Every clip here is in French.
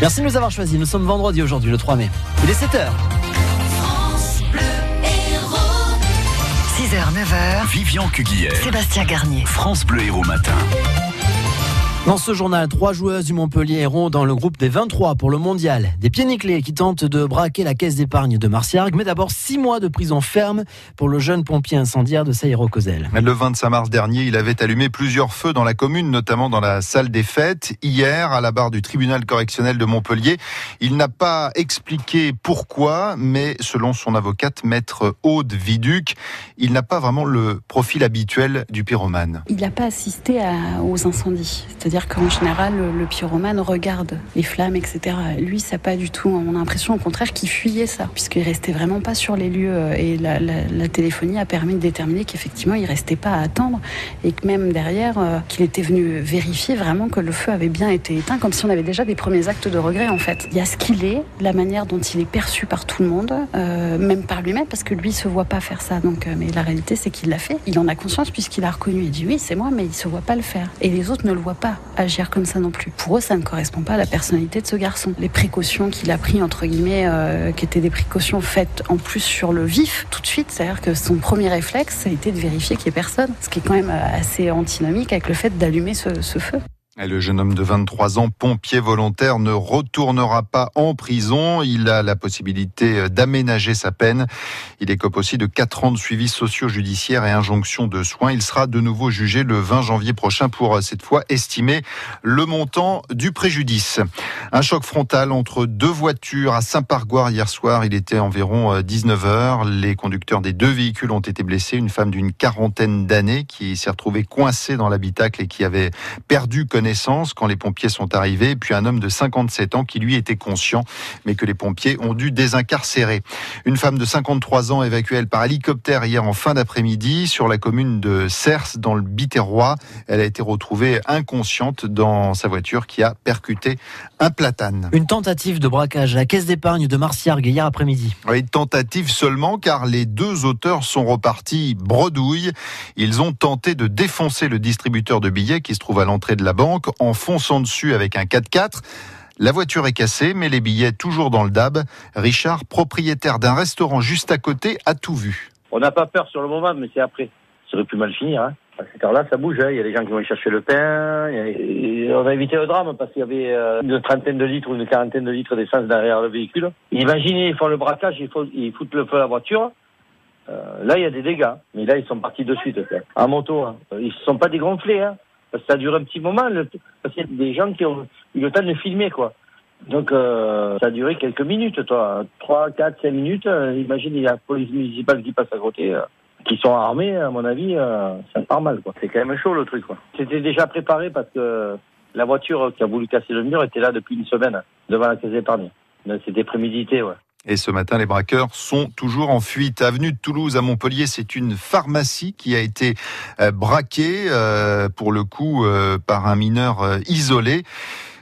Merci de nous avoir choisis. Nous sommes vendredi aujourd'hui, le 3 mai. Il est 7h. 6h, 9h. Vivian Cuguière. Sébastien Garnier. France Bleu Héros Matin. Dans ce journal, trois joueuses du Montpellier iront dans le groupe des 23 pour le mondial. Des pieds nickelés qui tentent de braquer la caisse d'épargne de Marciargues, mais d'abord six mois de prison ferme pour le jeune pompier incendiaire de Saïro-Cosel. Le 25 mars dernier, il avait allumé plusieurs feux dans la commune, notamment dans la salle des fêtes. Hier, à la barre du tribunal correctionnel de Montpellier, il n'a pas expliqué pourquoi, mais selon son avocate, maître Aude Viduc, il n'a pas vraiment le profil habituel du pyromane. Il n'a pas assisté à- aux incendies. C'est-à-dire qu'en général, le, le pyromane regarde les flammes, etc. Lui, ça pas du tout. On a l'impression, au contraire, qu'il fuyait ça, puisqu'il restait vraiment pas sur les lieux. euh, Et la, téléphonie a permis de déterminer qu'effectivement, il restait pas à attendre, et que même derrière, euh, qu'il était venu vérifier vraiment que le feu avait bien été éteint, comme si on avait déjà des premiers actes de regret, en fait. Il y a ce qu'il est, la manière dont il est perçu par tout le monde, euh, même par lui-même, parce que lui se voit pas faire ça. Donc, mais la réalité, c'est qu'il l'a fait. Il en a conscience puisqu'il a reconnu. Il dit oui, c'est moi, mais il se voit pas le faire. Et les autres ne le voient pas agir comme ça non plus. Pour eux, ça ne correspond pas à la personnalité de ce garçon. Les précautions qu'il a pris entre guillemets, euh, qui étaient des précautions faites en plus sur le vif tout de suite, c'est-à-dire que son premier réflexe, ça a été de vérifier qu'il n'y ait personne, ce qui est quand même euh, assez antinomique avec le fait d'allumer ce, ce feu. Le jeune homme de 23 ans, pompier volontaire, ne retournera pas en prison. Il a la possibilité d'aménager sa peine. Il écope aussi de 4 ans de suivi socio-judiciaire et injonction de soins. Il sera de nouveau jugé le 20 janvier prochain pour euh, cette fois estimer le montant du préjudice. Un choc frontal entre deux voitures à Saint-Pargoire hier soir. Il était environ 19 heures. Les conducteurs des deux véhicules ont été blessés. Une femme d'une quarantaine d'années qui s'est retrouvée coincée dans l'habitacle et qui avait perdu connaissance quand les pompiers sont arrivés. Puis un homme de 57 ans qui lui était conscient, mais que les pompiers ont dû désincarcérer. Une femme de 53 ans évacuée elle, par hélicoptère hier en fin d'après-midi sur la commune de Cers dans le Biterrois. Elle a été retrouvée inconsciente dans sa voiture qui a percuté un platane. Une tentative de braquage à la caisse d'épargne de Marciargues hier après-midi. Oui, tentative seulement car les deux auteurs sont repartis bredouille. Ils ont tenté de défoncer le distributeur de billets qui se trouve à l'entrée de la banque en fonçant dessus avec un 4x4. La voiture est cassée, mais les billets toujours dans le DAB. Richard, propriétaire d'un restaurant juste à côté, a tout vu. On n'a pas peur sur le moment, mais c'est après. Ça aurait pu mal finir. Hein. À cette heure-là, ça bouge. Il y a des gens qui vont chercher le pain. On a évité le drame parce qu'il y avait euh, une trentaine de litres ou une quarantaine de litres d'essence derrière le véhicule. Imaginez, ils font le braquage, ils, foutent le feu à la voiture. Euh, là, il y a des dégâts. Mais là, ils sont partis de suite. quoi. En moto. Hein. Ils ne sont pas dégonflés. Hein. Parce que ça dure un petit moment. Le... Parce qu'il y a des gens qui ont eu le temps de filmer. quoi. Donc, euh, ça a duré quelques minutes, toi. 3, 4, 5 minutes. Euh, imagine, il y a la police municipale qui passe à côté, euh, qui sont armés, à mon avis, euh, ça part mal, quoi. C'est quand même chaud, le truc, quoi. C'était déjà préparé parce que la voiture qui a voulu casser le mur était là depuis une semaine, devant la caisse d'épargne. C'était prémédité, ouais. Et ce matin, les braqueurs sont toujours en fuite. Avenue de Toulouse à Montpellier, c'est une pharmacie qui a été euh, braquée, euh, pour le coup, euh, par un mineur isolé.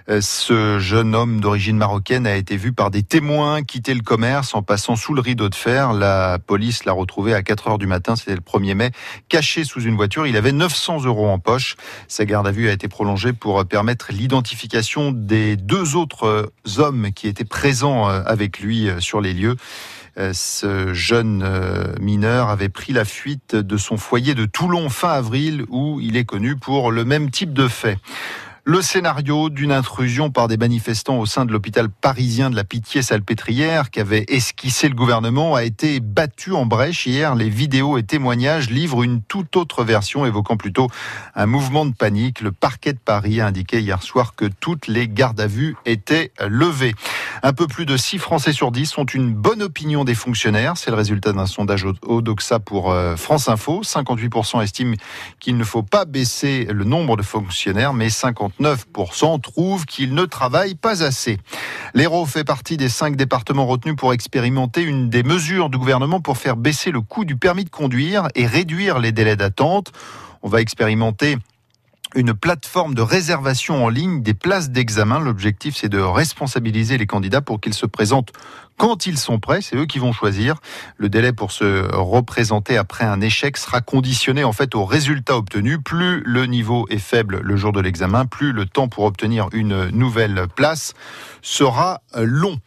Euh, Ce jeune homme d'origine marocaine a été vu par des témoins quitter le commerce en passant sous le rideau de fer. La police l'a retrouvé à 4 heures du matin, c'était le 1er mai, caché sous une voiture. Il avait 900 euros en poche. Sa garde à vue a été prolongée pour permettre l'identification des deux autres euh, hommes qui étaient présents euh, avec lui euh, sur les lieux. Euh, Ce jeune euh, mineur avait pris la fuite de son foyer de Toulon fin avril où il est connu pour le même type de fait. Le scénario d'une intrusion par des manifestants au sein de l'hôpital parisien de la Pitié-Salpêtrière qu'avait esquissé le gouvernement a été battu en brèche hier. Les vidéos et témoignages livrent une toute autre version évoquant plutôt un mouvement de panique. Le parquet de Paris a indiqué hier soir que toutes les gardes à vue étaient levées. Un peu plus de 6 Français sur 10 ont une bonne opinion des fonctionnaires. C'est le résultat d'un sondage Odoxa pour euh, France Info. 58% estiment qu'il ne faut pas baisser le nombre de fonctionnaires, mais 59% trouvent qu'ils ne travaillent pas assez. L'Hérault fait partie des cinq départements retenus pour expérimenter une des mesures du gouvernement pour faire baisser le coût du permis de conduire et réduire les délais d'attente. On va expérimenter une plateforme de réservation en ligne des places d'examen. L'objectif, c'est de responsabiliser les candidats pour qu'ils se présentent quand ils sont prêts. C'est eux qui vont choisir. Le délai pour se représenter après un échec sera conditionné en fait au résultat obtenu. Plus le niveau est faible le jour de l'examen, plus le temps pour obtenir une nouvelle place sera long.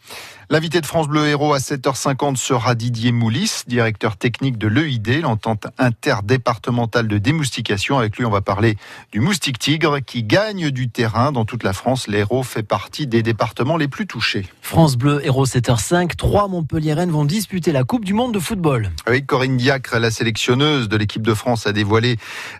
L'invité de France Bleu Héros à 7h50 sera Didier Moulis, directeur technique de l'EID, l'entente interdépartementale de démoustication. Avec lui, on va parler du moustique tigre qui gagne du terrain dans toute la France. L'Hérault fait partie des départements les plus touchés. France Bleu Héros 7h05, trois Montpelliéraines vont disputer la Coupe du Monde de football. Oui, Corinne Diacre, la sélectionneuse de l'équipe de France, a dévoilé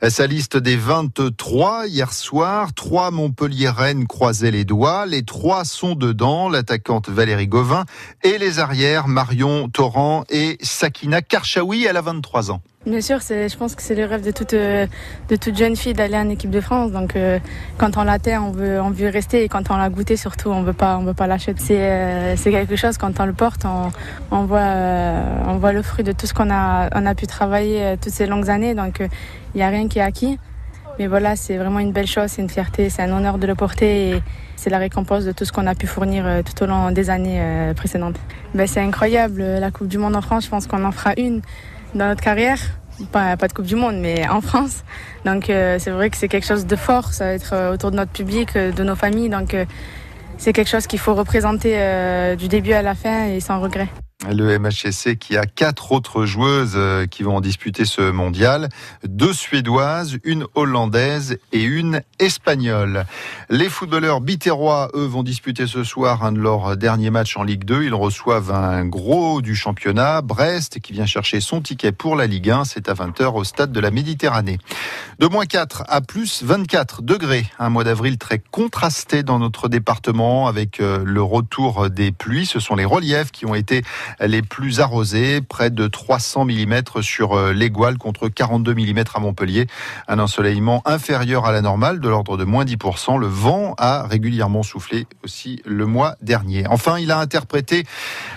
sa liste des 23 hier soir. Trois Montpelliéraines croisaient les doigts. Les trois sont dedans. L'attaquante Valérie Gauvin et les arrières Marion Torrent et Sakina Karchaoui, elle a 23 ans. Bien sûr, je pense que c'est le rêve de toute, euh, de toute jeune fille d'aller en équipe de France. Donc, euh, quand on l'atteint, on veut, on veut rester et quand on l'a goûté, surtout, on veut pas, veut pas lâcher. C'est, euh, quelque chose quand on le porte, on, on voit, on voit le fruit de tout ce qu'on a, on a pu travailler toutes ces longues années. Donc, il n'y a rien qui est acquis. Mais voilà, c'est vraiment une belle chose, c'est une fierté, c'est un honneur de le porter et c'est la récompense de tout ce qu'on a pu fournir euh, tout au long des années euh, précédentes. Ben, c'est incroyable, la Coupe du Monde en France, je pense qu'on en fera une dans notre carrière. Pas, de Coupe du Monde, mais en France. Donc euh, c'est vrai que c'est quelque chose de fort, ça être autour de notre public, de nos familles. Donc c'est quelque chose qu'il faut représenter du début à la fin et sans regret le MHSC qui a quatre autres joueuses euh, qui vont disputer ce mondial, deux suédoises, une hollandaise et une espagnole. Les footballeurs bitérois, eux, vont disputer ce soir un de leurs derniers matchs en Ligue 2. Ils reçoivent un gros du championnat, Brest, qui vient chercher son ticket pour la Ligue 1. C'est à 20h au stade de la Méditerranée. De moins 4 à plus 24 degrés. Un mois d'avril très contrasté dans notre département avec euh, le retour des pluies. Ce sont les reliefs qui ont été les plus arrosées, près de 300 mm sur euh, l'Égual contre 42 mm à Montpellier. Un ensoleillement inférieur à la normale de l'ordre de moins 10%. Le vent a régulièrement soufflé aussi le mois dernier. Enfin, il a interprété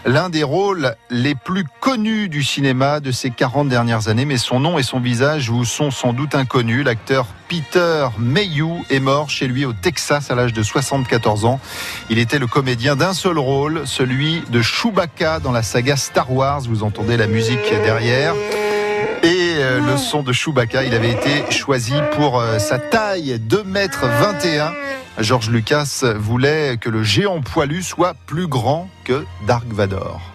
l'un des rôles les plus connus du cinéma de ces 40 dernières années, mais son nom et son visage vous sont sans doute inconnus. L'acteur Peter Mayhew est mort chez lui au Texas à l'âge de 74 ans. Il était le comédien d'un seul rôle, celui de Chewbacca dans la saga Star Wars. Vous entendez la musique derrière. Et euh, le son de Chewbacca, il avait été choisi pour euh, sa taille, 2 mètres 21. George Lucas voulait que le géant poilu soit plus grand que Dark Vador.